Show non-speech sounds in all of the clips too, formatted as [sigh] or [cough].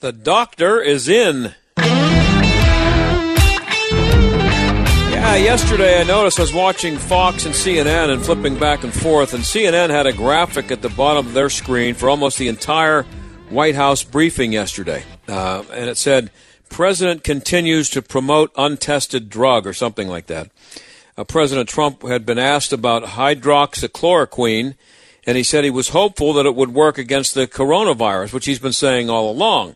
The doctor is in. Yeah, yesterday I noticed I was watching Fox and CNN and flipping back and forth, and CNN had a graphic at the bottom of their screen for almost the entire White House briefing yesterday. Uh, and it said, President continues to promote untested drug or something like that. Uh, President Trump had been asked about hydroxychloroquine, and he said he was hopeful that it would work against the coronavirus, which he's been saying all along.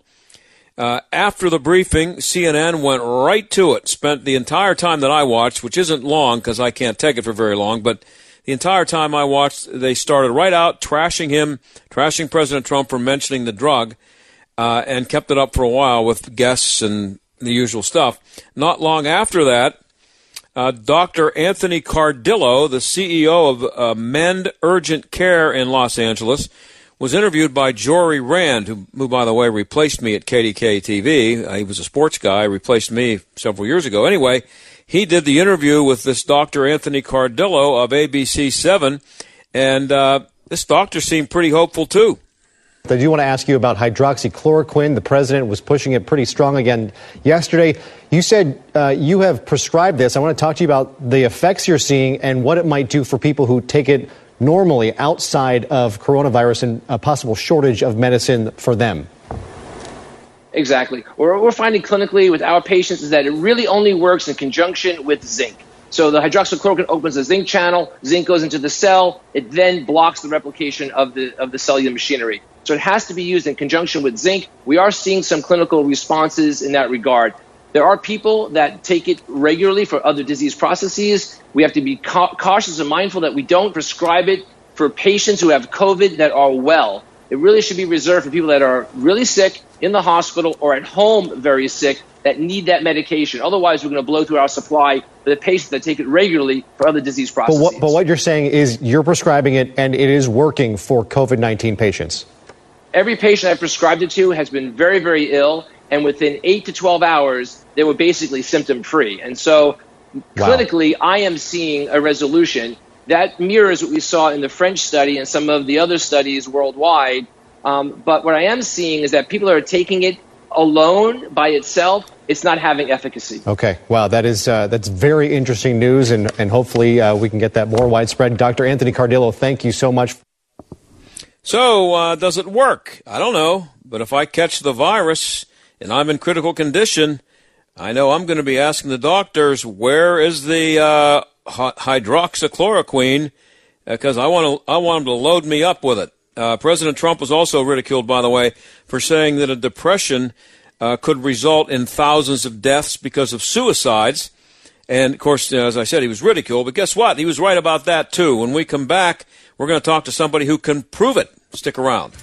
Uh, after the briefing, CNN went right to it. Spent the entire time that I watched, which isn't long because I can't take it for very long, but the entire time I watched, they started right out trashing him, trashing President Trump for mentioning the drug, uh, and kept it up for a while with guests and the usual stuff. Not long after that, uh, Dr. Anthony Cardillo, the CEO of uh, Mend Urgent Care in Los Angeles, was interviewed by Jory Rand, who, who, by the way, replaced me at KDKA TV. Uh, he was a sports guy, replaced me several years ago. Anyway, he did the interview with this Dr. Anthony Cardillo of ABC7, and uh, this doctor seemed pretty hopeful too. I do want to ask you about hydroxychloroquine. The president was pushing it pretty strong again yesterday. You said uh, you have prescribed this. I want to talk to you about the effects you're seeing and what it might do for people who take it normally outside of coronavirus and a possible shortage of medicine for them? Exactly. What we're finding clinically with our patients is that it really only works in conjunction with zinc. So the hydroxychloroquine opens the zinc channel, zinc goes into the cell, it then blocks the replication of the of the cellular machinery. So it has to be used in conjunction with zinc. We are seeing some clinical responses in that regard. There are people that take it regularly for other disease processes. We have to be ca- cautious and mindful that we don't prescribe it for patients who have COVID that are well. It really should be reserved for people that are really sick in the hospital or at home very sick that need that medication. Otherwise, we're going to blow through our supply for the patients that take it regularly for other disease processes. But what, but what you're saying is you're prescribing it and it is working for COVID 19 patients. Every patient I've prescribed it to has been very, very ill and within eight to 12 hours, they were basically symptom free. And so, wow. clinically, I am seeing a resolution that mirrors what we saw in the French study and some of the other studies worldwide. Um, but what I am seeing is that people are taking it alone by itself. It's not having efficacy. Okay, wow, that is uh, that's very interesting news, and and hopefully uh, we can get that more widespread. Dr. Anthony Cardillo, thank you so much. So, uh, does it work? I don't know, but if I catch the virus, and I'm in critical condition, I know I'm going to be asking the doctors, where is the uh, hydroxychloroquine? Because uh, I want to, I want to load me up with it. Uh, President Trump was also ridiculed, by the way, for saying that a depression uh, could result in thousands of deaths because of suicides. And of course, as I said, he was ridiculed. But guess what? He was right about that too. When we come back, we're going to talk to somebody who can prove it. Stick around.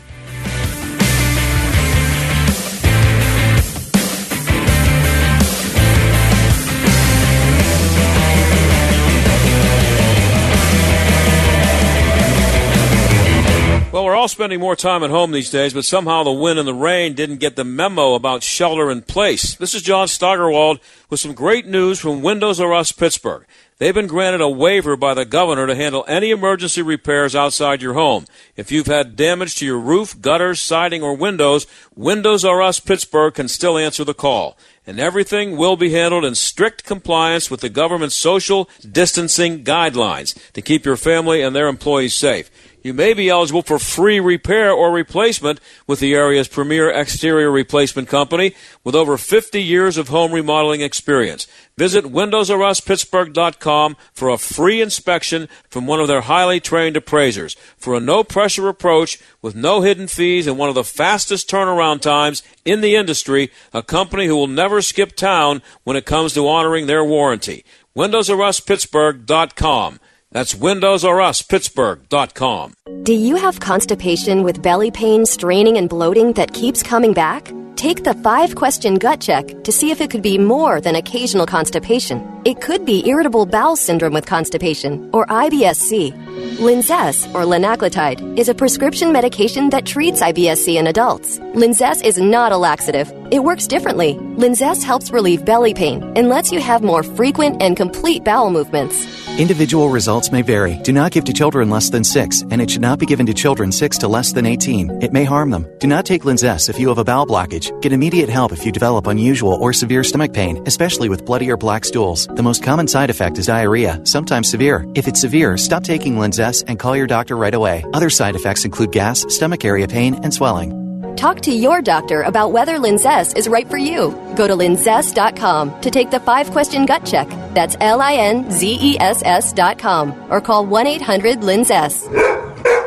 We're all spending more time at home these days, but somehow the wind and the rain didn't get the memo about shelter in place. This is John Steigerwald with some great news from Windows R Us Pittsburgh. They've been granted a waiver by the governor to handle any emergency repairs outside your home. If you've had damage to your roof, gutters, siding, or windows, Windows R Us Pittsburgh can still answer the call. And everything will be handled in strict compliance with the government's social distancing guidelines to keep your family and their employees safe you may be eligible for free repair or replacement with the area's premier exterior replacement company with over 50 years of home remodeling experience. Visit WindowsRUsPittsburgh.com for a free inspection from one of their highly trained appraisers. For a no pressure approach with no hidden fees and one of the fastest turnaround times in the industry, a company who will never skip town when it comes to honoring their warranty. WindowsRUsPittsburgh.com. That's WindowsRUsPittsburgh.com. Do you have constipation with belly pain, straining, and bloating that keeps coming back? Take the five question gut check to see if it could be more than occasional constipation. It could be irritable bowel syndrome with constipation or IBS-C. Linzess, or linaclotide, is a prescription medication that treats IBS-C in adults. Linzess is not a laxative. It works differently. Linzess helps relieve belly pain and lets you have more frequent and complete bowel movements. Individual results may vary. Do not give to children less than 6, and it should not be given to children 6 to less than 18. It may harm them. Do not take Linzess if you have a bowel blockage. Get immediate help if you develop unusual or severe stomach pain, especially with bloody or black stools. The most common side effect is diarrhea, sometimes severe. If it's severe, stop taking Linzess and call your doctor right away. Other side effects include gas, stomach area pain, and swelling. Talk to your doctor about whether Linzess is right for you. Go to linzess.com to take the five question gut check. That's L I N Z E S S.com or call 1 800 Linzess.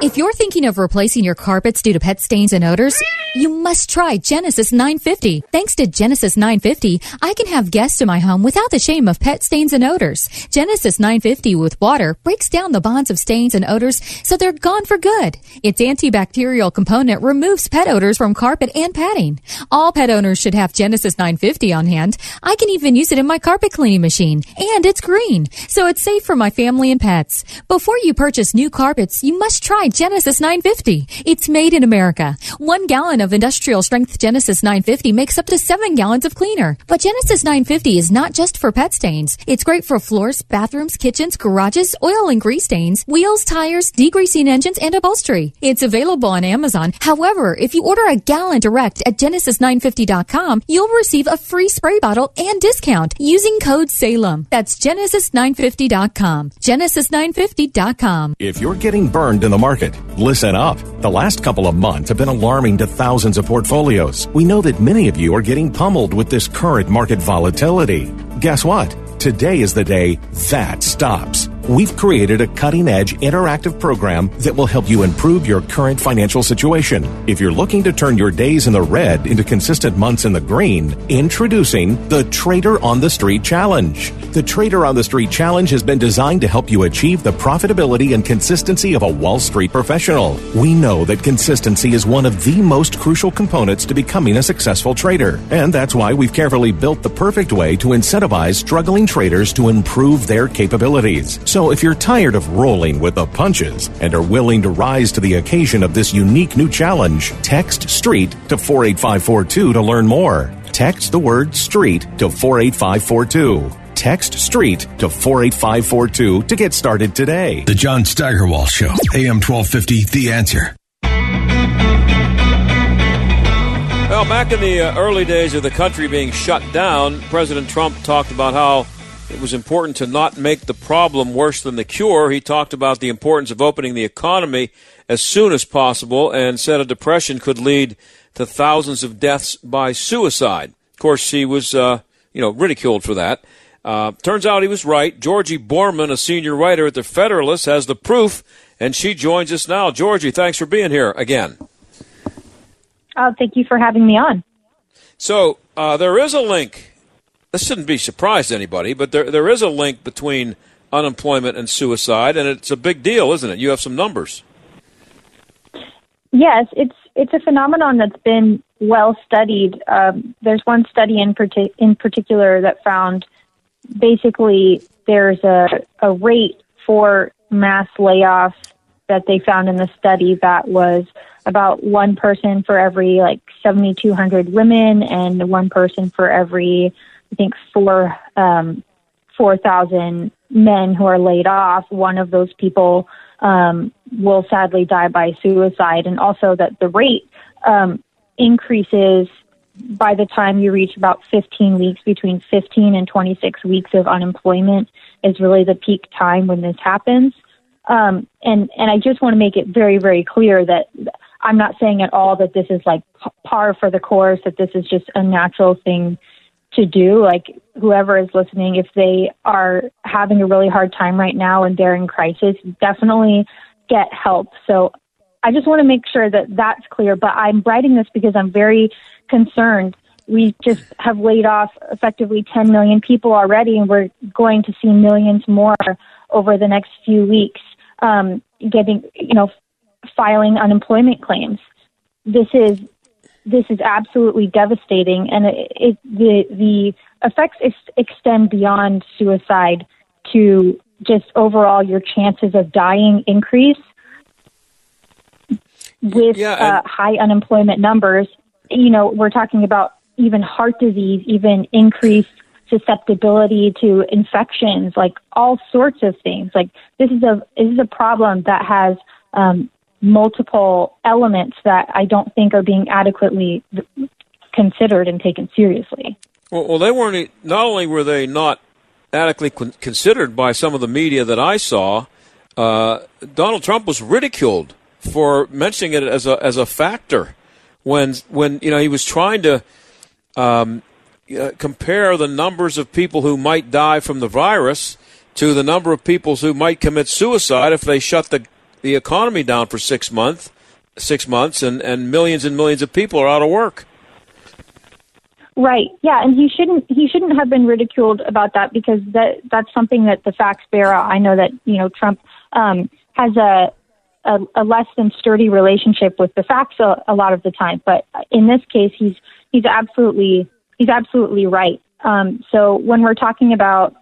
If you're thinking of replacing your carpets due to pet stains and odors, you must try Genesis 950. Thanks to Genesis 950, I can have guests in my home without the shame of pet stains and odors. Genesis 950 with water breaks down the bonds of stains and odors so they're gone for good. Its antibacterial component removes pet odors from carpet and padding. All pet owners should have Genesis 950 on hand. I can even use it in my carpet cleaning machine. And it's green, so it's safe for my family and pets. Before you purchase new carpets, you must try Genesis 950. It's made in America. One gallon of industrial strength Genesis 950 makes up to seven gallons of cleaner. But Genesis 950 is not just for pet stains. It's great for floors, bathrooms, kitchens, garages, oil and grease stains, wheels, tires, degreasing engines, and upholstery. It's available on Amazon. However, if you order a gallon direct at Genesis950.com, you'll receive a free spray bottle and discount using code SALEM. That's Genesis950.com. Genesis950.com. If you're getting burned in the market, listen up. The last couple of months have been alarming to thousands of portfolios. We know that many of you are getting pummeled with this current market volatility. Guess what? Today is the day that stops. We've created a cutting edge interactive program that will help you improve your current financial situation. If you're looking to turn your days in the red into consistent months in the green, introducing the Trader on the Street Challenge. The Trader on the Street Challenge has been designed to help you achieve the profitability and consistency of a Wall Street professional. We know that consistency is one of the most crucial components to becoming a successful trader, and that's why we've carefully built the perfect way to incentivize struggling traders to improve their capabilities. So if you're tired of rolling with the punches and are willing to rise to the occasion of this unique new challenge, text STREET to 48542 to learn more. Text the word STREET to 48542. Text STREET to 48542 to get started today. The John Steigerwald Show, AM 1250, The Answer. Well, back in the uh, early days of the country being shut down, President Trump talked about how it was important to not make the problem worse than the cure. He talked about the importance of opening the economy as soon as possible and said a depression could lead to thousands of deaths by suicide. Of course, he was, uh, you know, ridiculed for that. Uh, turns out he was right. Georgi Boorman, a senior writer at the Federalist, has the proof, and she joins us now. Georgi, thanks for being here again. Oh, thank you for having me on. So uh, there is a link. This shouldn't be surprise to anybody, but there there is a link between unemployment and suicide, and it's a big deal, isn't it? You have some numbers. Yes, it's it's a phenomenon that's been well studied. Um, there's one study in partic- in particular that found basically there's a a rate for mass layoffs that they found in the study that was about one person for every like 7,200 women and one person for every, I think, four, um, 4,000 men who are laid off. One of those people um, will sadly die by suicide, and also that the rate um, increases by the time you reach about 15 weeks, between 15 and 26 weeks of unemployment is really the peak time when this happens. Um, and and I just want to make it very very clear that I'm not saying at all that this is like par for the course, that this is just a natural thing to do. Like whoever is listening, if they are having a really hard time right now and they're in crisis, definitely get help. So I just want to make sure that that's clear. But I'm writing this because I'm very concerned. We just have laid off effectively 10 million people already, and we're going to see millions more over the next few weeks, um, getting, you know, filing unemployment claims. This is this is absolutely devastating, and it, it, the the effects ex- extend beyond suicide to just overall your chances of dying increase with Yeah, uh, high unemployment numbers. You know, we're talking about even heart disease, even increased susceptibility to infections, like all sorts of things. Like this is a this is a problem that has um, multiple elements that I don't think are being adequately considered and taken seriously. Well, well, they weren't. Not only were they not adequately considered by some of the media that I saw, uh, Donald Trump was ridiculed for mentioning it as a as a factor when when you know he was trying to um, uh, compare the numbers of people who might die from the virus to the number of people who might commit suicide if they shut the the economy down for six months six months and, and millions and millions of people are out of work. Right. Yeah, and he shouldn't he shouldn't have been ridiculed about that because that that's something that the facts bear out. I know that you know Trump um, has a, a a less than sturdy relationship with the facts a, a lot of the time, but in this case, he's he's absolutely he's absolutely right. Um, so when we're talking about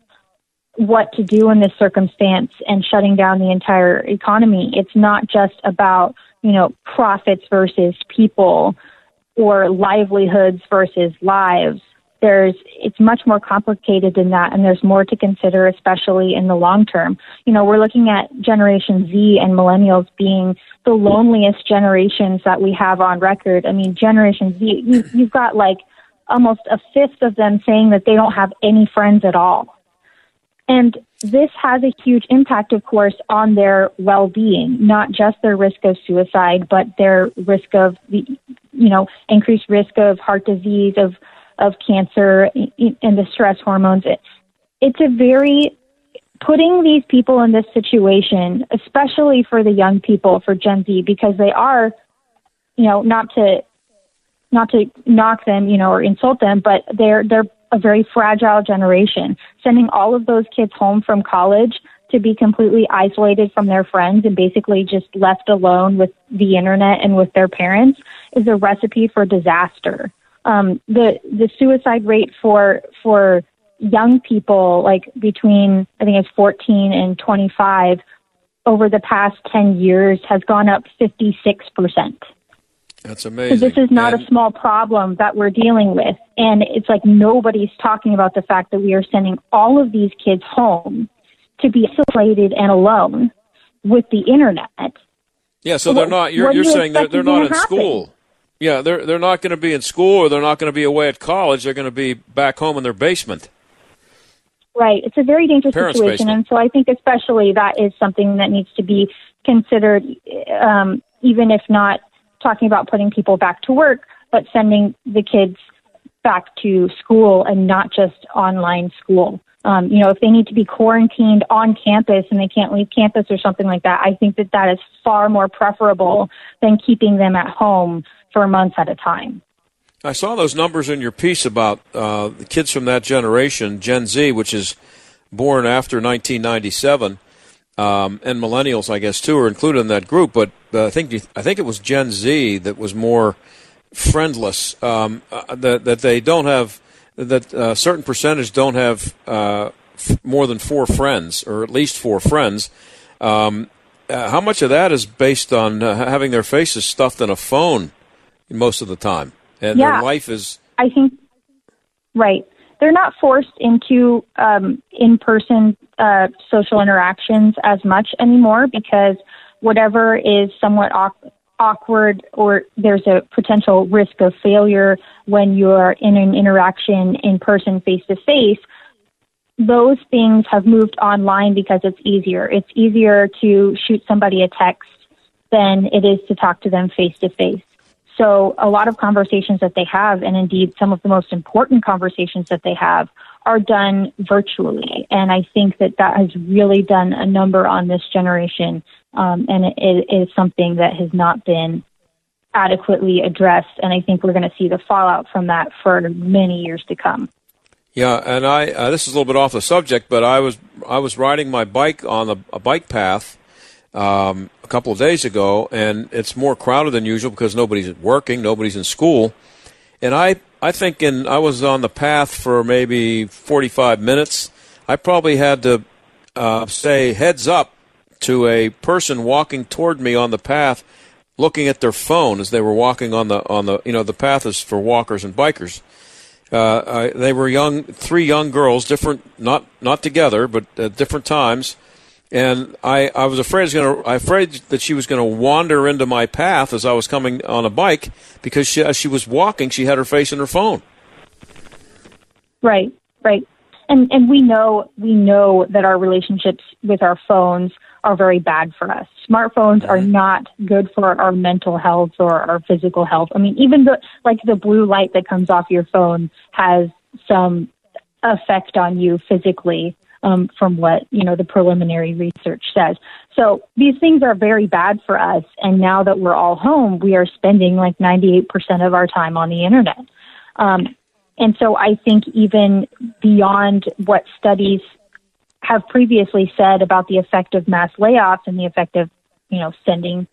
what to do in this circumstance and shutting down the entire economy, it's not just about you know profits versus people or livelihoods versus lives. There's it's much more complicated than that and there's more to consider especially in the long term. You know, we're looking at generation Z and millennials being the loneliest generations that we have on record. I mean, generation Z you, you've got like almost a fifth of them saying that they don't have any friends at all. And this has a huge impact, of course, on their well-being, not just their risk of suicide, but their risk of, you know, increased risk of heart disease, of of cancer, and the stress hormones. It, it's a very putting these people in this situation, especially for the young people, for Gen Z, because they are, you know, not to not to knock them, you know, or insult them, but they're they're a very fragile generation. Sending all of those kids home from college to be completely isolated from their friends and basically just left alone with the internet and with their parents is a recipe for disaster. Um, the the suicide rate for for young people, like between I think it's 14 and 25, over the past 10 years has gone up 56 percent. That's So amazing. this is not And- a small problem that we're dealing with. And it's like nobody's talking about the fact that we are sending all of these kids home to be isolated and alone with the internet. Yeah, so they're not. You're, you're saying they're, they're not in happen? school. Yeah, they're they're not going to be in school, or they're not going to be away at college. They're going to be back home in their basement. Right. It's a very dangerous Parents' situation. basement. And so I think especially that is something that needs to be considered, um, even if not talking about putting people back to work, but sending the kids back to school and not just online school. Um, you know, if they need to be quarantined on campus and they can't leave campus or something like that, I think that that is far more preferable than keeping them at home for months at a time. I saw those numbers in your piece about uh, the kids from that generation, Gen Z, which is born after 1997, um, and millennials, I guess, too, are included in that group. But uh, I think I think it was Gen Z that was more friendless. Um, uh, that that they don't have that a certain percentage don't have uh, f- more than four friends, or at least four friends. Um, uh, how much of that is based on uh, having their faces stuffed in a phone most of the time, and Yeah. their life is I think, right. They're not forced into um, in person uh, social interactions as much anymore because whatever is somewhat awk- awkward or there's a potential risk of failure when you're in an interaction in person face to face, those things have moved online because it's easier. It's easier to shoot somebody a text than it is to talk to them face to face. So a lot of conversations that they have, and indeed some of the most important conversations that they have, are done virtually. And I think that that has really done a number on this generation, um, and it, it is something that has not been adequately addressed. And I think we're going to see the fallout from that for many years to come. Yeah, and I uh, this is a little bit off the subject, but I was I was riding my bike on a, a bike path um, a couple of days ago, and it's more crowded than usual because nobody's working, nobody's in school, and I I think in I was on the path for maybe 45 minutes. I probably had to uh, say heads up to a person walking toward me on the path, looking at their phone as they were walking on the on the you know the path is for walkers and bikers. Uh, I, they were young, three young girls, different, not not together, but at different times. And I, I was afraid was going to, I afraid that she was going to wander into my path as I was coming on a bike because she, as she was walking, she had her face in her phone. Right, right, and and we know we know that our relationships with our phones are very bad for us. Smartphones are Mm-hmm. not good for our mental health or our physical health. I mean, even the like the blue light that comes off your phone has some effect on you physically um, from what you know the preliminary research says. So these things are very bad for us. And now that we're all home, we are spending like 98% of our time on the internet. Um, and so I think even beyond what studies have previously said about the effect of mass layoffs and the effect of, you know, sending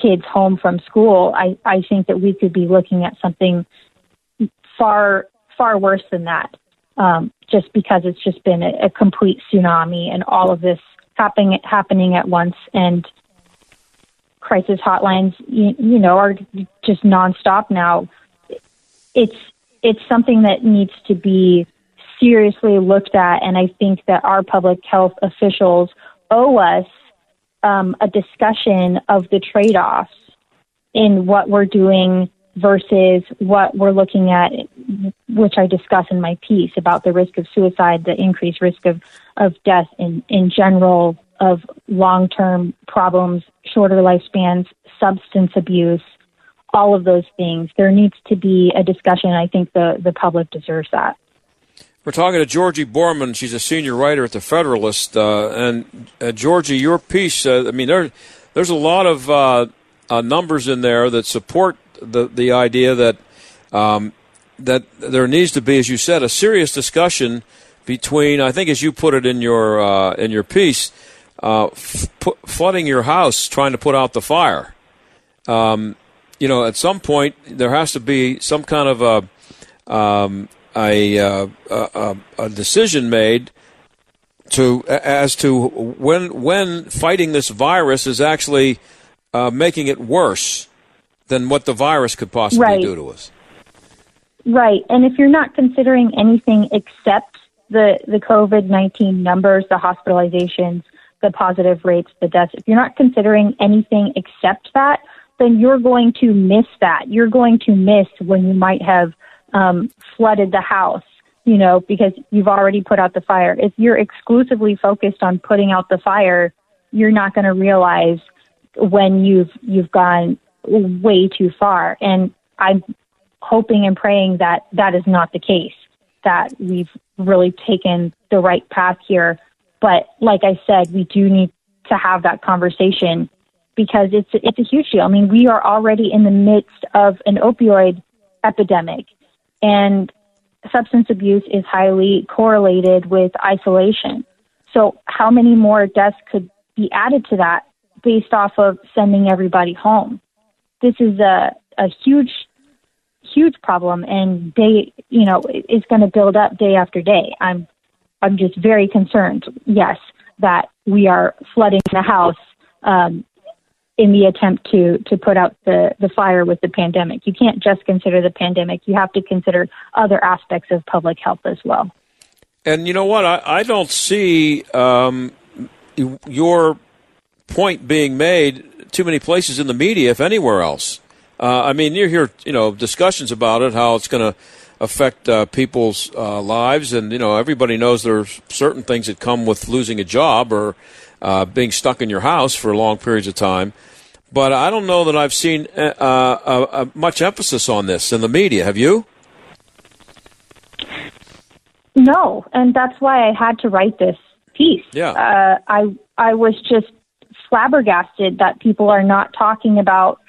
kids home from school, I, I think that we could be looking at something far, far worse than that. Um, just because it's just been a, a complete tsunami and all of this happening happening at once and crisis hotlines you, you know are just nonstop now. It's it's something that needs to be seriously looked at and i think that our public health officials owe us um, a discussion of the trade-offs in what we're doing versus what we're looking at, which I discuss in my piece about the risk of suicide, the increased risk of, of death in, in general, of long term problems, shorter lifespans, substance abuse, all of those things. There needs to be a discussion. I think the, the public deserves that. We're talking to Georgi Boorman. She's a senior writer at the Federalist. Uh, and uh, Georgi, your piece, uh, I mean, there, there's a lot of uh, uh, numbers in there that support the the idea that um, that there needs to be, as you said, a serious discussion between. I think, as you put it in your uh, in your piece, uh, f- flooding your house, trying to put out the fire. Um, you know, at some point there has to be some kind of a um, a, uh, a a decision made to as to when when fighting this virus is actually uh, making it worse than what the virus could possibly Right. do to us. Right. And if you're not considering anything except the, the COVID 19 numbers, the hospitalizations, the positive rates, the deaths, if you're not considering anything except that, then you're going to miss that. You're going to miss when you might have um, flooded the house, you know, because you've already put out the fire. If you're exclusively focused on putting out the fire, you're not going to realize when you've you've gone way too far. And I'm hoping and praying that that is not the case, that we've really taken the right path here. But like I said, we do need to have that conversation because it's it's a huge deal. I mean, we are already in the midst of an opioid epidemic, and substance abuse is highly correlated with isolation. So, how many more deaths could be added to that based off of sending everybody home? This is a a huge huge problem and day you know is going to build up day after day. I'm i'm just very concerned yes that we are flooding the house um, in the attempt to to put out the the fire with the pandemic. You can't just consider the pandemic. You have to consider other aspects of public health as well. And you know what? I, I don't see um, your point being made too many places in the media, if anywhere else. Uh, I mean, you hear you know discussions about it, how it's going to affect uh, people's uh, lives, and you know everybody knows there's certain things that come with losing a job or uh, being stuck in your house for long periods of time. But I don't know that I've seen uh, uh, uh, much emphasis on this in the media. Have you? No, and that's why I had to write this piece. Yeah. Uh, I I was just flabbergasted that people are not talking about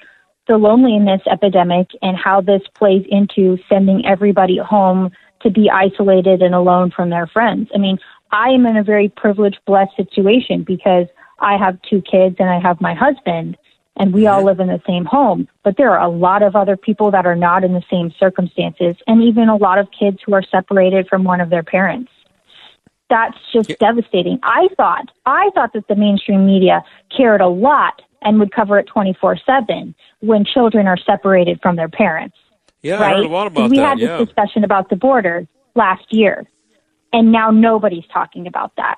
the loneliness epidemic and how this plays into sending everybody home to be isolated and alone from their friends. I mean, I am in a very privileged, blessed situation because I have two kids and I have my husband and we all live in the same home. But there are a lot of other people that are not in the same circumstances and even a lot of kids who are separated from one of their parents. That's just yeah. devastating. I thought, I thought that the mainstream media cared a lot and would cover it 24 7 when children are separated from their parents. Yeah, right? I heard a lot about we that. had this yeah. discussion about the border last year, and now nobody's talking about that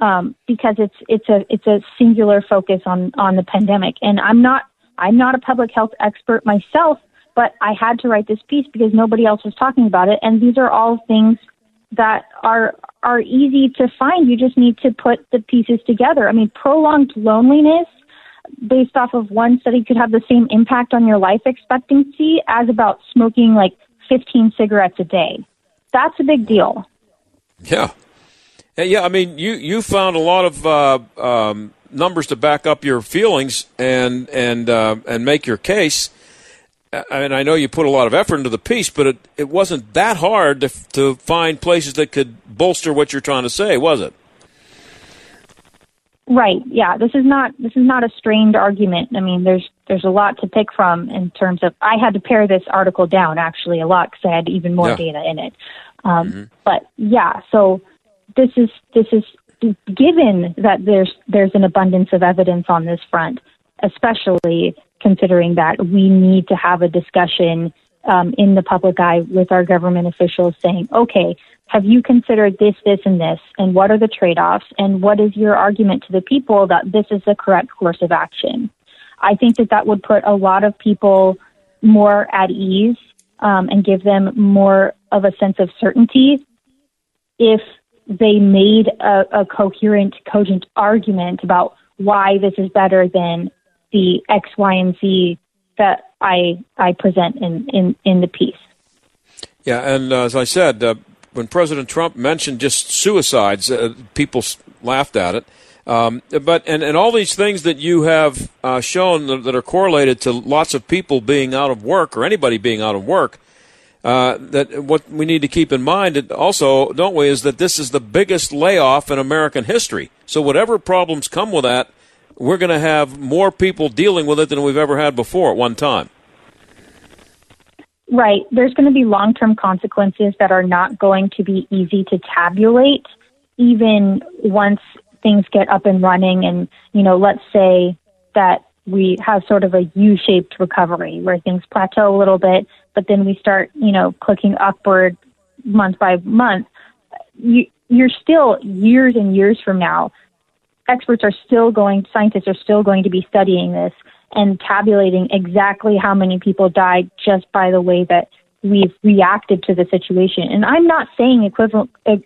um, because it's it's a it's a singular focus on on the pandemic. And I'm not I'm not a public health expert myself, but I had to write this piece because nobody else was talking about it. And these are all things that are are easy to find. You just need to put the pieces together. I mean, prolonged loneliness based off of one study could have the same impact on your life expectancy as about smoking like 15 cigarettes a day. That's a big deal. Yeah. Yeah, I mean, you, you found a lot of uh, um, numbers to back up your feelings and and uh, and make your case. And I know you put a lot of effort into the piece, but it, it wasn't that hard to, to find places that could bolster what you're trying to say, was it? Right. Yeah. This is not this is not a strained argument. I mean, there's there's a lot to pick from in terms of. I had to pare this article down actually a lot because I had even more yeah. data in it. Um, mm-hmm. But yeah, so this is this is given that there's there's an abundance of evidence on this front, especially considering that we need to have a discussion um, in the public eye with our government officials saying, okay, have you considered this, this, and this, and what are the trade-offs, and what is your argument to the people that this is the correct course of action? I think that that would put a lot of people more at ease um, and give them more of a sense of certainty if they made a, a coherent, cogent argument about why this is better than the X, Y, and Z that I I present in in, in the piece. Yeah, and uh, as I said, uh, when President Trump mentioned just suicides, uh, people laughed at it. Um, but and, and all these things that you have uh, shown that, that, are correlated to lots of people being out of work or anybody being out of work uh, that what we need to keep in mind also, don't we, is that this is the biggest layoff in American history. So whatever problems come with that, we're going to have more people dealing with it than we've ever had before at one time. Right. There's going to be long term consequences that are not going to be easy to tabulate, even once things get up and running. And, you know, let's say that we have sort of a U shaped recovery where things plateau a little bit but then we start, you know, clicking upward month by month, you, you're still years and years from now. Experts are still going, scientists are still going to be studying this and tabulating exactly how many people died just by the way that we've reacted to the situation. And I'm not saying equivalent, uh,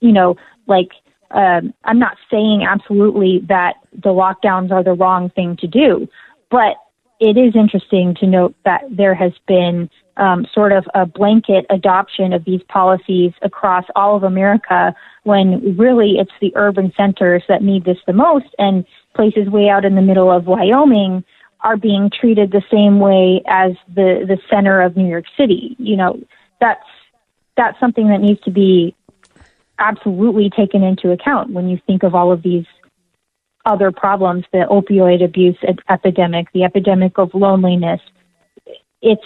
you know, like, um, I'm not saying absolutely that the lockdowns are the wrong thing to do, but it is interesting to note that there has been um, sort of a blanket adoption of these policies across all of America when really it's the urban centers that need this the most and places way out in the middle of Wyoming are being treated the same way as the, the center of New York City. You know, that's, that's something that needs to be absolutely taken into account when you think of all of these other problems, the opioid abuse epidemic, the epidemic of loneliness. It's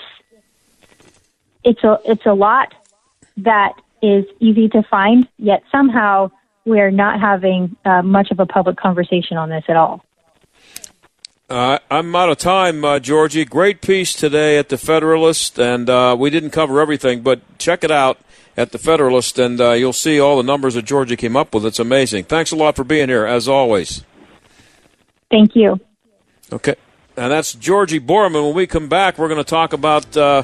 it's a it's a lot that is easy to find, yet somehow we're not having uh, much of a public conversation on this at all. Uh, I'm out of time, uh, Georgi. Great piece today at the Federalist, and uh, we didn't cover everything, but check it out at the Federalist, and uh, you'll see all the numbers that Georgi came up with. It's amazing. Thanks a lot for being here, as always. Thank you. Okay, and that's Georgi Boorman. When we come back, we're going to talk about uh,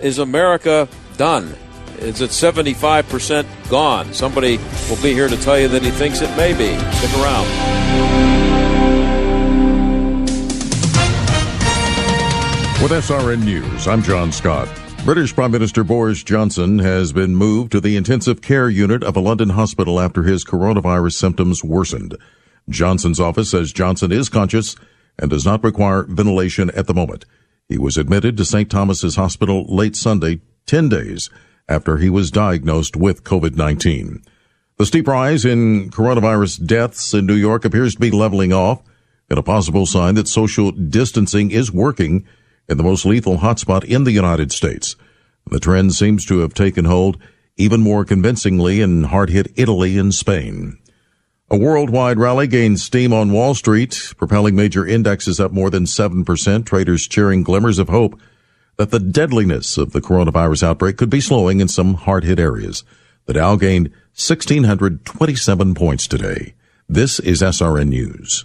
is America done? Is it 75% gone? Somebody will be here to tell you that he thinks it may be. Stick around. With SRN News, I'm John Scott. British Prime Minister Boris Johnson has been moved to the intensive care unit of a London hospital after his coronavirus symptoms worsened. Johnson's office says Johnson is conscious and does not require ventilation at the moment. He was admitted to St. Thomas's Hospital late Sunday, 10 days after he was diagnosed with COVID-19. The steep rise in coronavirus deaths in New York appears to be leveling off and a possible sign that social distancing is working in the most lethal hotspot in the United States. The trend seems to have taken hold even more convincingly in hard-hit Italy and Spain. A worldwide rally gained steam on Wall Street, propelling major indexes up more than 7%, traders cheering glimmers of hope that the deadliness of the coronavirus outbreak could be slowing in some hard-hit areas. The Dow gained 1,627 points today. This is SRN News.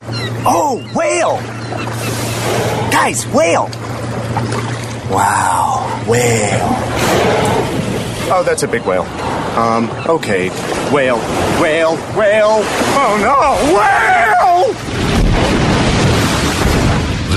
Oh, whale! Guys, whale! Wow, whale. Oh, that's a big whale. Um, okay. Whale, whale, whale. Oh no, whale!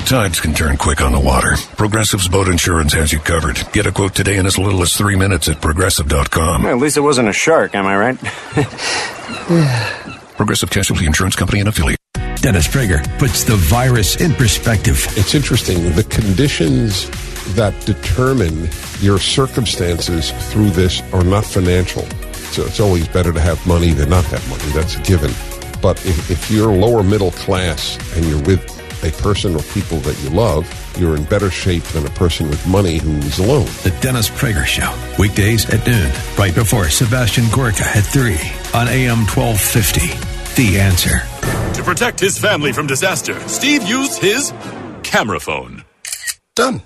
The tides can turn quick on the water. Progressive's boat insurance has you covered. Get a quote today in as little as three minutes at progressive.com. Well, at least it wasn't a shark, am I right? [laughs] Progressive Casualty Insurance Company and affiliate. Dennis Prager puts the virus in perspective. It's interesting. The conditions that determine your circumstances through this are not financial. So it's always better to have money than not have money. That's a given. But if, if you're lower middle class and you're with a person or people that you love, you're in better shape than a person with money who's alone. The Dennis Prager Show, weekdays at noon, right before Sebastian Gorka at 3 on AM 1250. The answer. To protect his family from disaster, Steve used his camera phone. Done.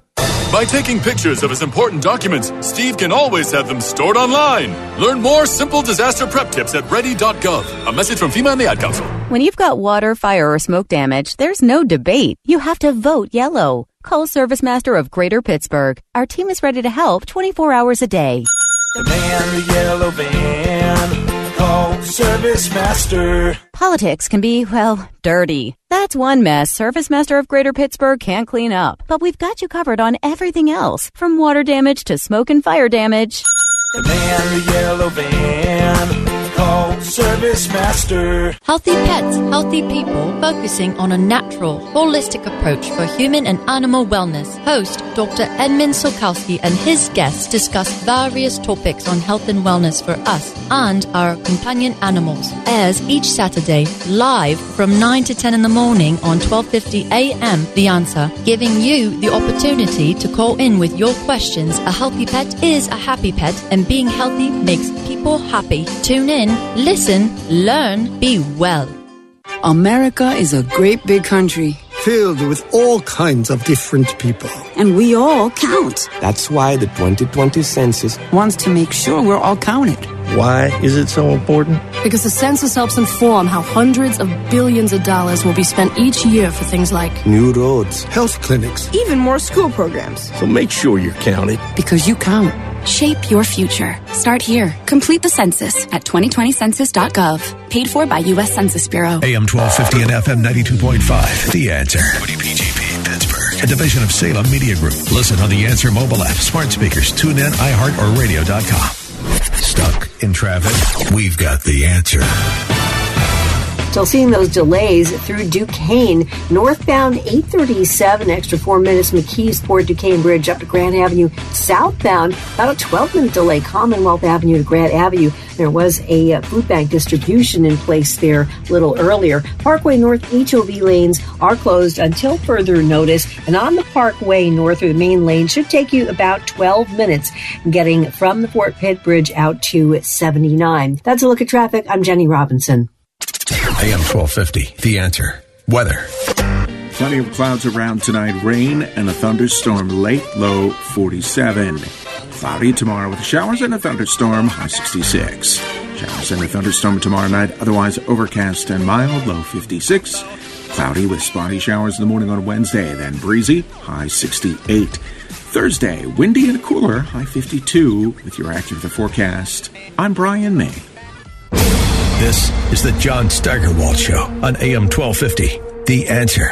By taking pictures of his important documents, Steve can always have them stored online. Learn more simple disaster prep tips at ready.gov. A message from FEMA and the Ad Council. When you've got water, fire, or smoke damage, there's no debate. You have to vote yellow. Call Service Master of Greater Pittsburgh. Our team is ready to help 24 hours a day. The man, the yellow van. Call Service Master. Politics can be, well, dirty. That's one mess Service Master of Greater Pittsburgh can't clean up. But we've got you covered on everything else, from water damage to smoke and fire damage. The man, the yellow van. Service Master. Healthy pets, healthy people, focusing on a natural, holistic approach for human and animal wellness. Host Dr. Edmund Solkowski and his guests discuss various topics on health and wellness for us and our companion animals. Airs each Saturday live from 9 to 10 in the morning on 12:50 a.m. The Answer, giving you the opportunity to call in with your questions. A healthy pet is a happy pet, and being healthy makes people happy. Tune in, listen, learn, be well. America is a great big country filled with all kinds of different people. And we all count. That's why the 2020 census wants to make sure we're all counted. Why is it so important? Because the census helps inform how hundreds of billions of dollars will be spent each year for things like new roads, health clinics, even more school programs. So make sure you're counted. Because you count. Shape your future. Start here. Complete the census at 2020census.gov. Paid for by U.S. Census Bureau. AM 1250 and FM 92.5. The Answer. WPGP Pittsburgh. A division of Salem Media Group. Listen on the Answer mobile app, smart speakers, tune in, iHeart, or radio.com. Stuck in traffic? We've got the answer. Still seeing those delays through Duquesne. Northbound 837, extra four minutes, McKeesport Duquesne Bridge up to Grant Avenue. Southbound, about a 12 minute delay, Commonwealth Avenue to Grant Avenue. There was a uh, food bank distribution in place there a little earlier. Parkway North HOV lanes are closed until further notice. And on the Parkway North or the main lane should take you about 12 minutes getting from the Fort Pitt Bridge out to 79. That's a look at traffic. I'm Jenny Robinson. AM 1250, The Answer. Weather. Plenty of clouds around tonight, rain and a thunderstorm late, low 47. Cloudy tomorrow with showers and a thunderstorm, high 66. Showers and a thunderstorm tomorrow night, otherwise overcast and mild, low 56. Cloudy with spotty showers in the morning on Wednesday, then breezy, high 68. Thursday, windy and cooler, high 52 with your AccuWeather forecast. I'm Brian May. This is the John Steigerwald Show on AM 1250. The answer.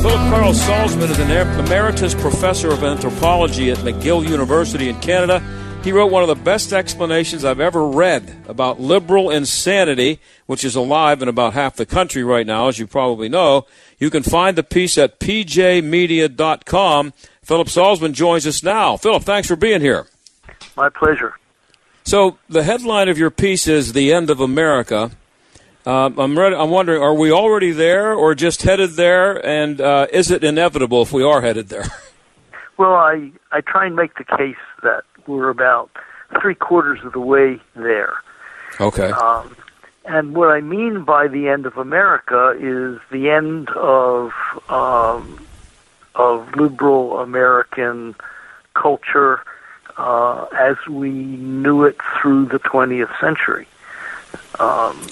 Philip Carl Salzman is an emeritus professor of anthropology at McGill University in Canada. He wrote one of the best explanations I've ever read about liberal insanity, which is alive in about half the country right now, as you probably know. You can find the piece at pjmedia.com. Philip Salzman joins us now. Philip, thanks for being here. My pleasure. So, the headline of your piece is The End of America. Um, I'm, ready, I'm wondering, are we already there or just headed there? And uh, is it inevitable if we are headed there? [laughs] Well, I, I try and make the case that we're about three quarters of the way there. Okay. Um, and what I mean by the end of America is the end of um, of liberal American culture uh, as we knew it through the 20th century. Um,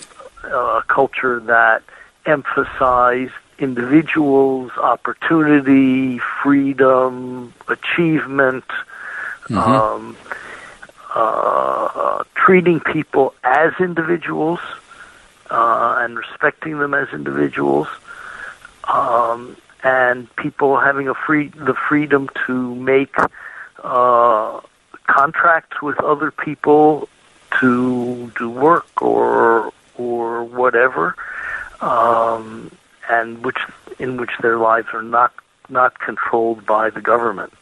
a culture that emphasized individuals, opportunity, freedom, achievement, Mhm. um, uh, treating people as individuals uh, and respecting them as individuals, um, and people having a free the freedom to make uh, contracts with other people to do work or or whatever, um, and which in which their lives are not not controlled by the government.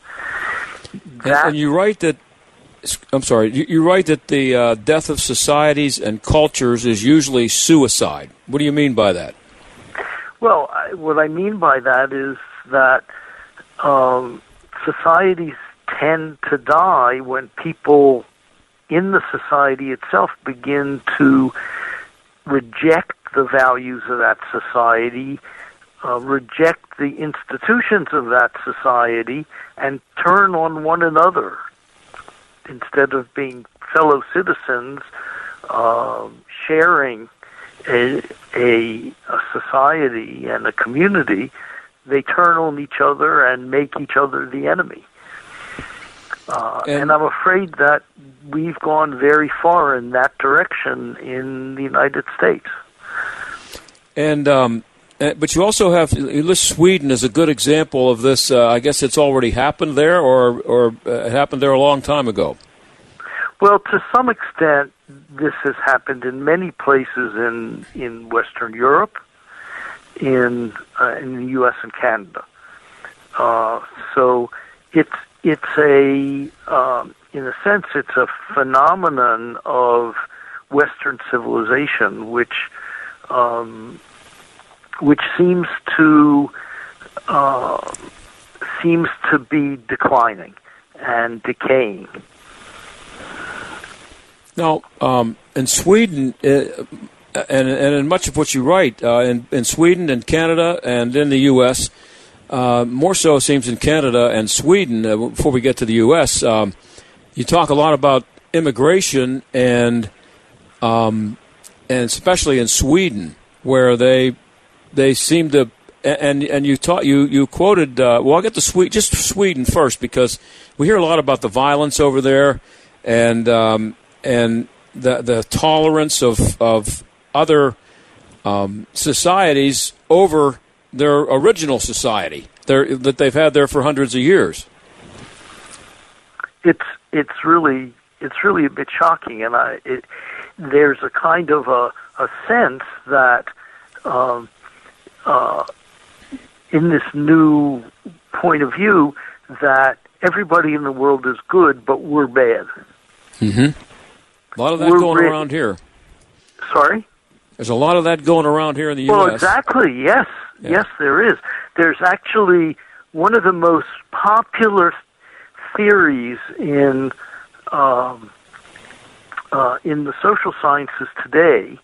And, and you write that. I'm sorry. You, you write that the uh, death of societies and cultures is usually suicide. What do you mean by that? Well, I, what I mean by that is that um, societies tend to die when people in the society itself begin to reject the values of that society, uh, reject the institutions of that society, and turn on one another instead of being fellow citizens, uh, sharing a, a, a society and a community. They turn on each other and make each other the enemy. Uh, and, I'm afraid that we've gone very far in that direction in the United States. And um, uh, but you also have you list Sweden as a good example of this. Uh, I guess it's already happened there, or or uh, happened there a long time ago. Well, to some extent, this has happened in many places in in Western Europe, in uh, in the U.S. and Canada. Uh, so it's it's a um, in a sense it's a phenomenon of Western civilization, which um, which seems to uh, seems to be declining and decaying. Now, um, in Sweden, uh, and, and in much of what you write, uh, in, in Sweden and Canada and in the U.S., uh, more so it seems in Canada and Sweden, uh, before we get to the U.S., um, you talk a lot about immigration and um, and especially in Sweden, where they they seem to and and you taught you you quoted uh, well I'll get to Sweden just Sweden first because we hear a lot about the violence over there and um, and the the tolerance of of other um, societies over their original society their, that they've had there for hundreds of years. It's it's really it's really a bit shocking, and I it, there's a kind of a a sense that um, uh, in this new point of view that everybody in the world is good, but we're bad. Mm-hmm. A lot of that We're going around here. Sorry. There's a lot of that going around here in the Well, U.S. exactly. Yes, yes, there is. There's actually one of the most popular theories in um, uh, in the social sciences today.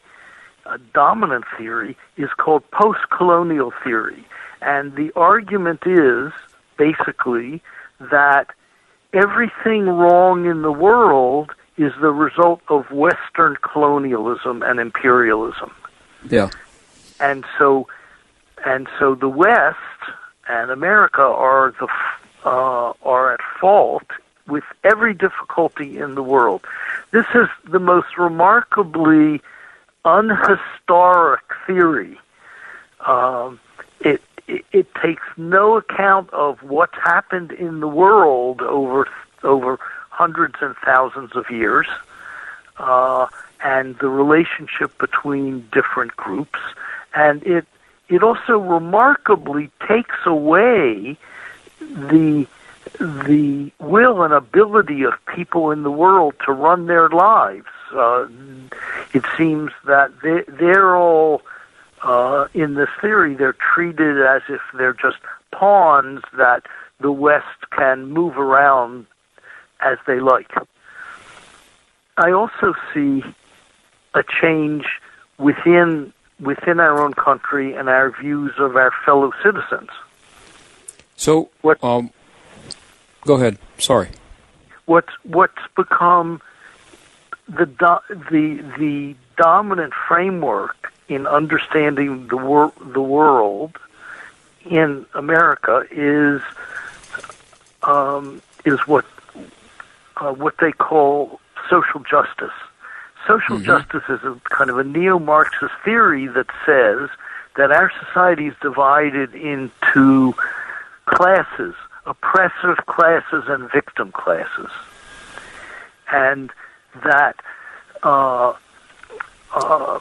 A dominant theory is called post-colonial theory, and the argument is basically that everything wrong in the world is the result of Western colonialism and imperialism Yeah. and so and so the West and America are the uh, are at fault with every difficulty in the world. This is the most remarkably unhistoric theory. Um, it, it it takes no account of what's happened in the world over over hundreds and thousands of years, uh, and the relationship between different groups, and it it also remarkably takes away the the will and ability of people in the world to run their lives. Uh, it seems that they, they're all uh, in this theory. They're treated as if they're just pawns that the West can move around as they like. I also see a change within within our own country and our views of our fellow citizens. So, what? Um, go ahead. Sorry. What's what's become the do, the the dominant framework in understanding the wor- the world in America is um, is what uh, what they call social justice. Social mm-hmm. justice is a kind of a neo-Marxist theory that says that our society is divided into classes, oppressive classes and victim classes, and that uh, uh,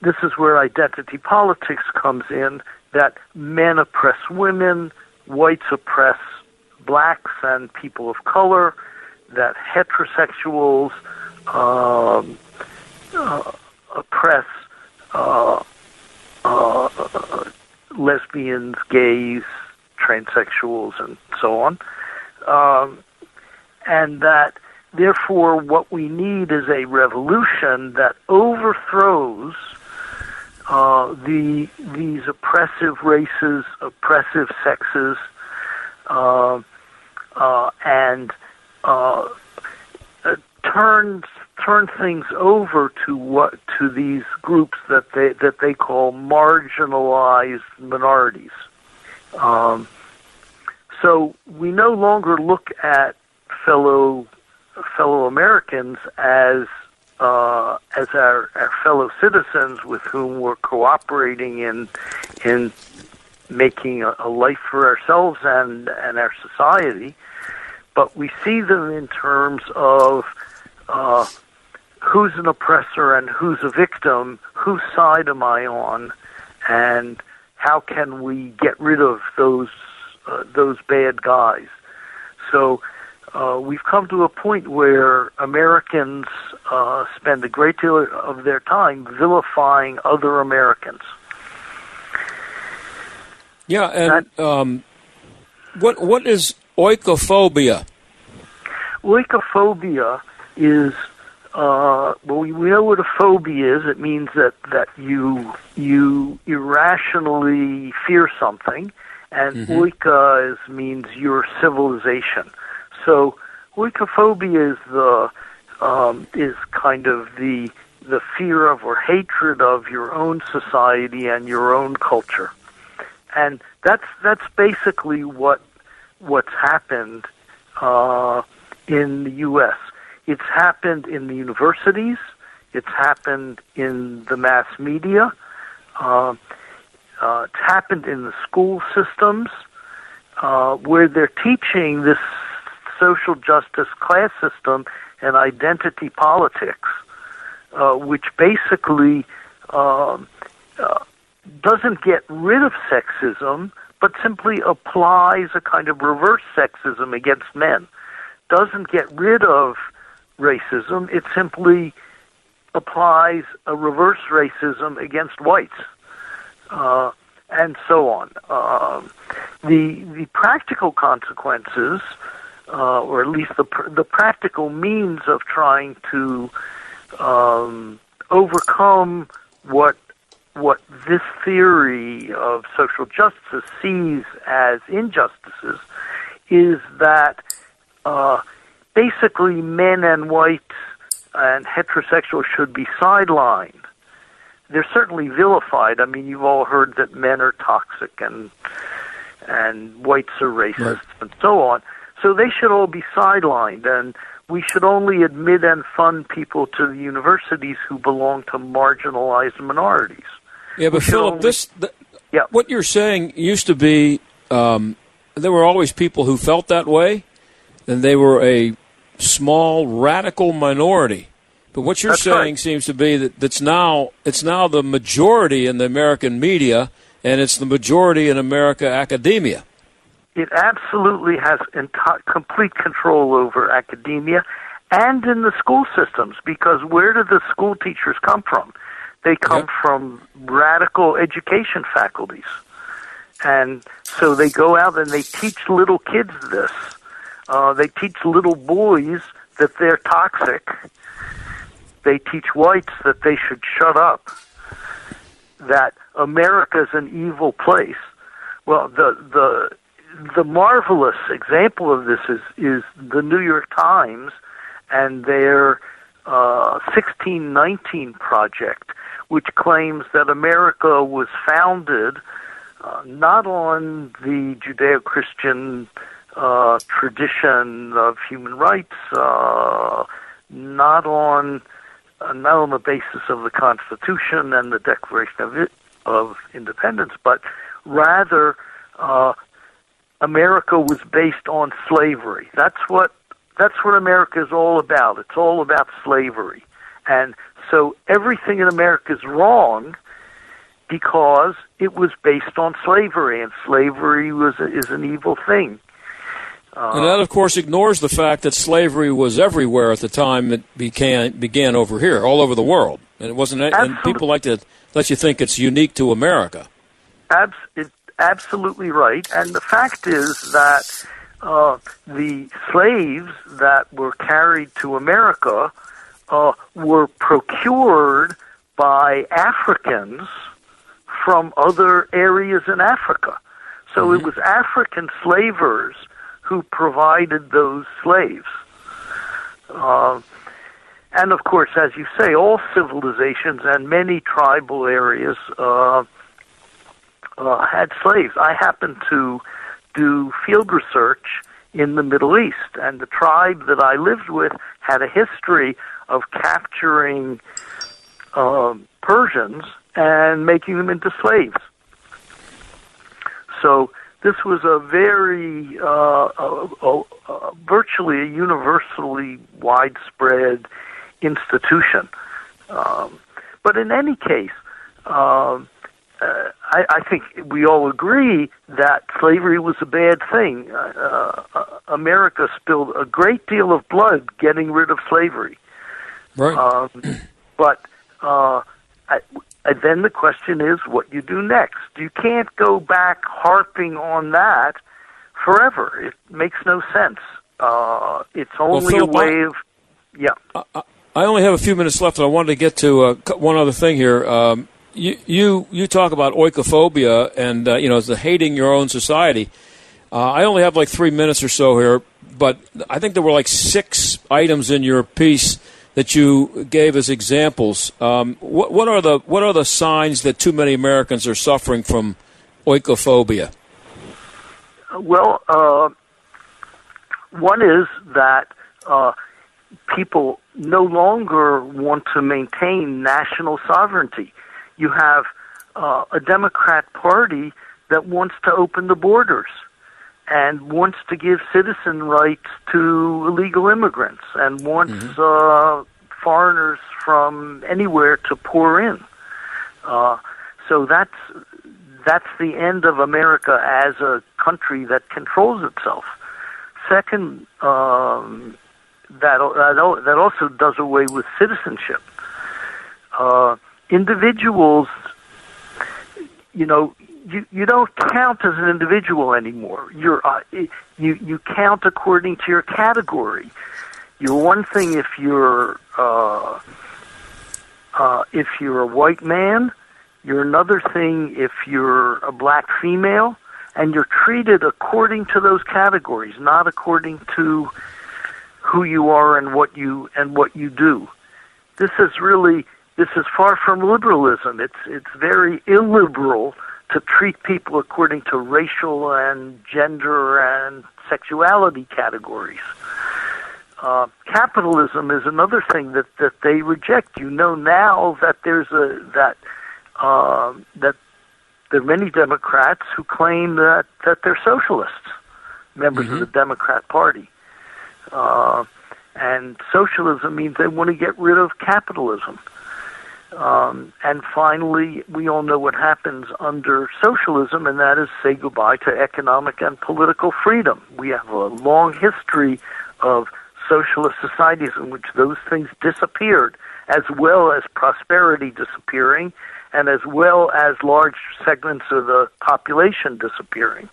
this is where identity politics comes in. That men oppress women, whites oppress blacks and people of color, that heterosexuals um, uh, oppress uh, uh, lesbians, gays, transsexuals, and so on. Um, and that, therefore, what we need is a revolution that overthrows uh, the these oppressive races, oppressive sexes, uh, uh, and turns turn things over to what to these groups that they that they call marginalized minorities. Um, so we no longer look at fellow fellow Americans as uh, as our, our fellow citizens with whom we're cooperating in in making a, a life for ourselves and and our society, but we see them in terms of uh, who's an oppressor and who's a victim, whose side am I on, and how can we get rid of those uh, those bad guys? So uh, we've come to a point where Americans uh, spend a great deal of their time vilifying other Americans. Yeah, and um, what what is oikophobia? Oikophobia is uh, well, we, know what a phobia is. It means that that you you irrationally fear something, and mm-hmm. oika is means your civilization. So oikophobia is the um, is kind of the the fear of or hatred of your own society and your own culture, and that's that's basically what what's happened uh, in the U.S. It's happened in the universities. It's happened in the mass media. Uh, uh, it's happened in the school systems uh, where they're teaching this social justice class system and identity politics, uh, which basically um, uh, doesn't get rid of sexism, but simply applies a kind of reverse sexism against men. Doesn't get rid of racism, it simply applies a reverse racism against whites. Uh, and so on. Uh, the the practical consequences uh, or at least the the practical means of trying to um, overcome what what this theory of social justice sees as injustices is that uh, basically men and whites and heterosexuals should be sidelined. They're certainly vilified. I mean, you've all heard that men are toxic and and whites are racists and so on. So they should all be sidelined, and we should only admit and fund people to the universities who belong to marginalized minorities. Yeah, but Philip, only- this th- what you're saying used to be um, there were always people who felt that way, and they were a small radical minority. But what you're That's saying right. seems to be that that's now it's now the majority in the American media, and it's the majority in America academia. it absolutely has enti- complete control over academia and in the school systems because where do the school teachers come from? They come from radical education faculties. And so they go out and they teach little kids this. Uh, they teach little boys that they're toxic. They teach whites that they should shut up. That America's an evil place. Well, the the the marvelous example of this is is the New York Times and their uh, 1619 project, which claims that America was founded uh, not on the Judeo-Christian uh, tradition of human rights, uh, not on uh, not on the basis of the Constitution and the Declaration of, it, of Independence, but rather uh, America was based on slavery. That's what that's what America is all about. It's all about slavery, and so everything in America is wrong because it was based on slavery, and slavery was is an evil thing. Uh, and that, of course, ignores the fact that slavery was everywhere at the time it began began over here, all over the world, and it wasn't. And people like to let you think it's unique to America. Abs- it's absolutely right. And the fact is that uh, the slaves that were carried to America uh, were procured by Africans from other areas in Africa. So it was African slavers who provided those slaves. Uh, and of course, as you say, all civilizations and many tribal areas uh, uh, had slaves. I happened to do field research in the Middle East, and the tribe that I lived with had a history of capturing um, Persians and making them into slaves. So this was a very, uh, uh, uh, uh, virtually a universally widespread institution. Um, but in any case, um, uh, I, I think we all agree that slavery was a bad thing. Uh, uh, America spilled a great deal of blood getting rid of slavery. Right. Um, but uh, I, and then the question is what you do next. You can't go back harping on that forever. It makes no sense. Uh, it's only Philip, a way of yeah. I only have a few minutes left, and I wanted to get to uh, one other thing here. Um, you, you you talk about oikophobia and uh, you know the hating your own society. Uh, I only have like three minutes or so here, but I think there were like six items in your piece that you gave as examples. Um, what, what are the what are the signs that too many Americans are suffering from oikophobia? Well, uh, one is that uh, people no longer want to maintain national sovereignty. You have uh, a Democrat Party that wants to open the borders and wants to give citizen rights to illegal immigrants and wants uh, foreigners from anywhere to pour in. Uh, so that's that's the end of America as a country that controls itself. Second, um, that that that also does away with citizenship. Uh, individuals, you know, you you don't count as an individual anymore. You're uh, you you count according to your category. You're one thing if you're uh, uh, if you're a white man. You're another thing if you're a black female, and you're treated according to those categories, not according to who you are and what you and what you do. This is really this is far from liberalism. It's it's very illiberal to treat people according to racial and gender and sexuality categories. Uh, capitalism is another thing that, that they reject. You know now that there's a that uh, that there are many Democrats who claim that that they're socialists, members of the Democrat Party, uh, and socialism means they want to get rid of capitalism. Um, and finally, we all know what happens under socialism, and that is say goodbye to economic and political freedom. We have a long history of socialist societies in which those things disappeared, as well as prosperity disappearing, and as well as large segments of the population disappearing.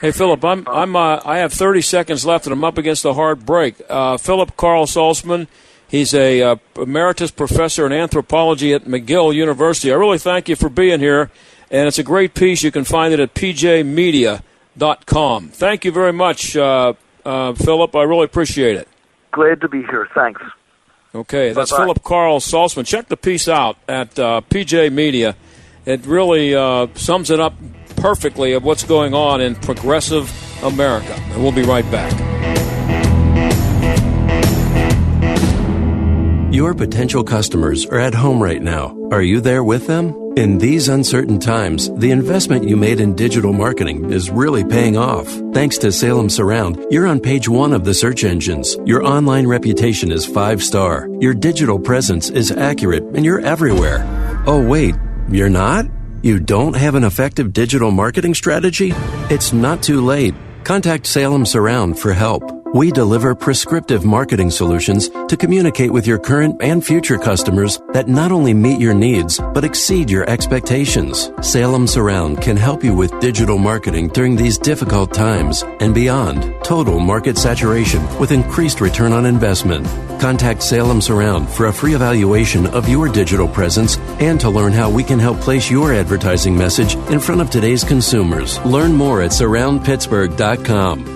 Hey Philip, I'm I'm uh, I have 30 seconds left, and I'm up against a hard break. Uh, Philip Carl Salzman, he's a uh, emeritus professor in anthropology at McGill University. I really thank you for being here, and it's a great piece. You can find it at pjmedia.com. Thank you very much, uh, uh, Philip. I really appreciate it. Glad to be here. Thanks. Okay, that's Bye-bye. Philip Carl Salzman. Check the piece out at uh, PJ Media. It really uh, sums it up perfectly of what's going on in progressive America. And we'll be right back. Your potential customers are at home right now. Are you there with them? In these uncertain times, the investment you made in digital marketing is really paying off. Thanks to Salem Surround, you're on page one of the search engines. Your online reputation is five star. Your digital presence is accurate and you're everywhere. Oh, wait, you're not? You don't have an effective digital marketing strategy? It's not too late. Contact Salem Surround for help. We deliver prescriptive marketing solutions to communicate with your current and future customers that not only meet your needs, but exceed your expectations. Salem Surround can help you with digital marketing during these difficult times and beyond. Total market saturation with increased return on investment. Contact Salem Surround for a free evaluation of your digital presence and to learn how we can help place your advertising message in front of today's consumers. Learn more at surroundpittsburgh.com.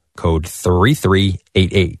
code 3388.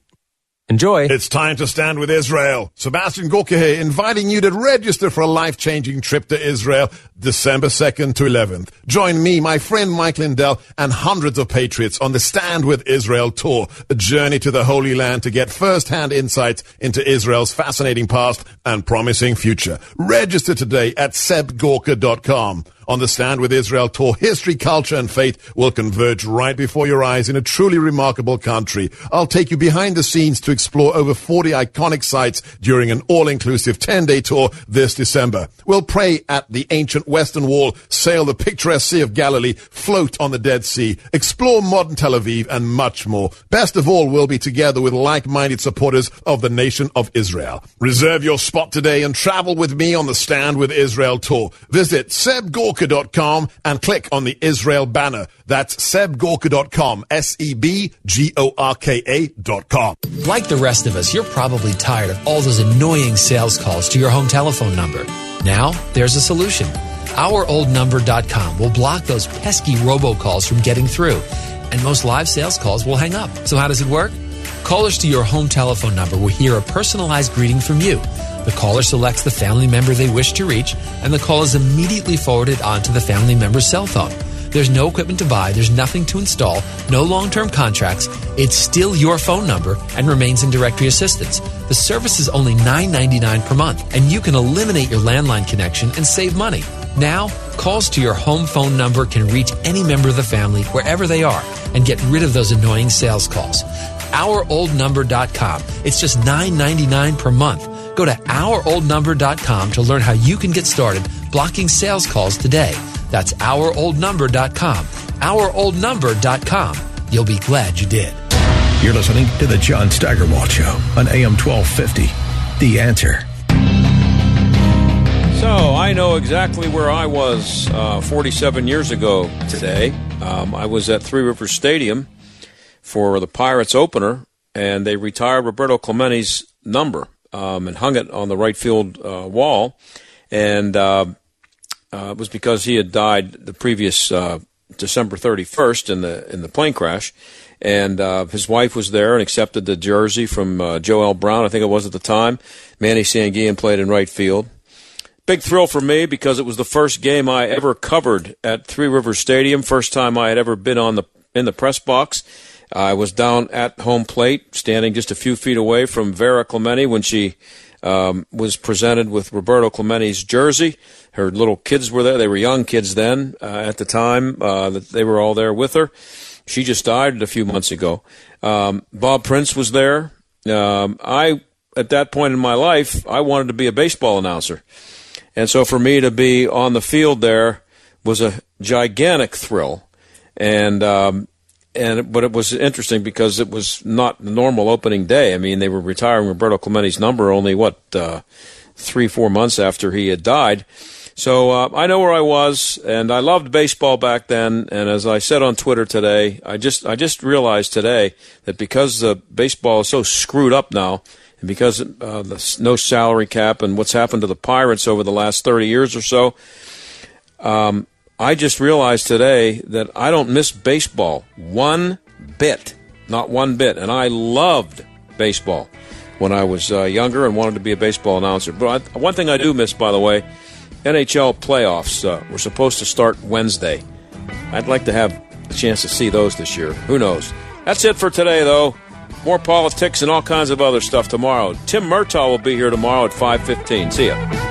Enjoy. It's time to stand with Israel. Sebastian Gorka here, inviting you to register for a life-changing trip to Israel, December 2nd to 11th. Join me, my friend Mike Lindell, and hundreds of patriots on the Stand with Israel tour, a journey to the Holy Land to get first-hand insights into Israel's fascinating past and promising future. Register today at sebgorka.com. On the Stand with Israel tour, history, culture, and faith will converge right before your eyes in a truly remarkable country. I'll take you behind the scenes to explore over 40 iconic sites during an all-inclusive 10-day tour this December. We'll pray at the ancient Western Wall, sail the picturesque Sea of Galilee, float on the Dead Sea, explore modern Tel Aviv, and much more. Best of all, we'll be together with like-minded supporters of the nation of Israel. Reserve your spot today and travel with me on the Stand with Israel tour. Visit sebgorka.com and click on the Israel banner. That's sebgorka.com, S-E-B-G-O-R-K-A dot com. Like the rest of us, you're probably tired of all those annoying sales calls to your home telephone number. Now, there's a solution. OurOldNumber.com will block those pesky robocalls from getting through, and most live sales calls will hang up. So, how does it work? Callers to your home telephone number will hear a personalized greeting from you. The caller selects the family member they wish to reach, and the call is immediately forwarded onto the family member's cell phone. There's no equipment to buy, there's nothing to install, no long term contracts. It's still your phone number and remains in directory assistance. The service is only $9.99 per month, and you can eliminate your landline connection and save money. Now, calls to your home phone number can reach any member of the family wherever they are and get rid of those annoying sales calls. OurOldNumber.com. It's just $9.99 per month. Go to OurOldNumber.com to learn how you can get started blocking sales calls today. That's OurOldNumber.com. OurOldNumber.com. You'll be glad you did. You're listening to the John Steigerwald Show on AM 1250. The answer. So I know exactly where I was uh, 47 years ago today. Um, I was at Three Rivers Stadium for the Pirates opener, and they retired Roberto Clemente's number um, and hung it on the right field uh, wall. And uh, uh, it was because he had died the previous uh, December 31st in the in the plane crash. And uh, his wife was there and accepted the jersey from uh, Joe L. Brown, I think it was at the time. Manny Sanguillen played in right field. Big thrill for me because it was the first game I ever covered at Three Rivers Stadium. First time I had ever been on the in the press box. I was down at home plate, standing just a few feet away from Vera Clemente when she um, was presented with Roberto Clemente's jersey. Her little kids were there; they were young kids then uh, at the time. Uh, they were all there with her. She just died a few months ago. Um, Bob Prince was there. Um, I, at that point in my life, I wanted to be a baseball announcer. And so for me to be on the field there was a gigantic thrill. And, um, and, but it was interesting because it was not the normal opening day. I mean, they were retiring Roberto Clemente's number only, what, uh, three, four months after he had died. So uh, I know where I was, and I loved baseball back then. And as I said on Twitter today, I just I just realized today that because the baseball is so screwed up now, and because uh, the no salary cap and what's happened to the Pirates over the last thirty years or so, um, I just realized today that I don't miss baseball one bit, not one bit, and I loved baseball when I was uh, younger and wanted to be a baseball announcer. But I, one thing I do miss, by the way NHL playoffs uh, were supposed to start Wednesday. I'd like to have a chance to see those this year. Who knows? That's it for today, though. More politics and all kinds of other stuff tomorrow. Tim Murtaugh will be here tomorrow at 5.15. See ya.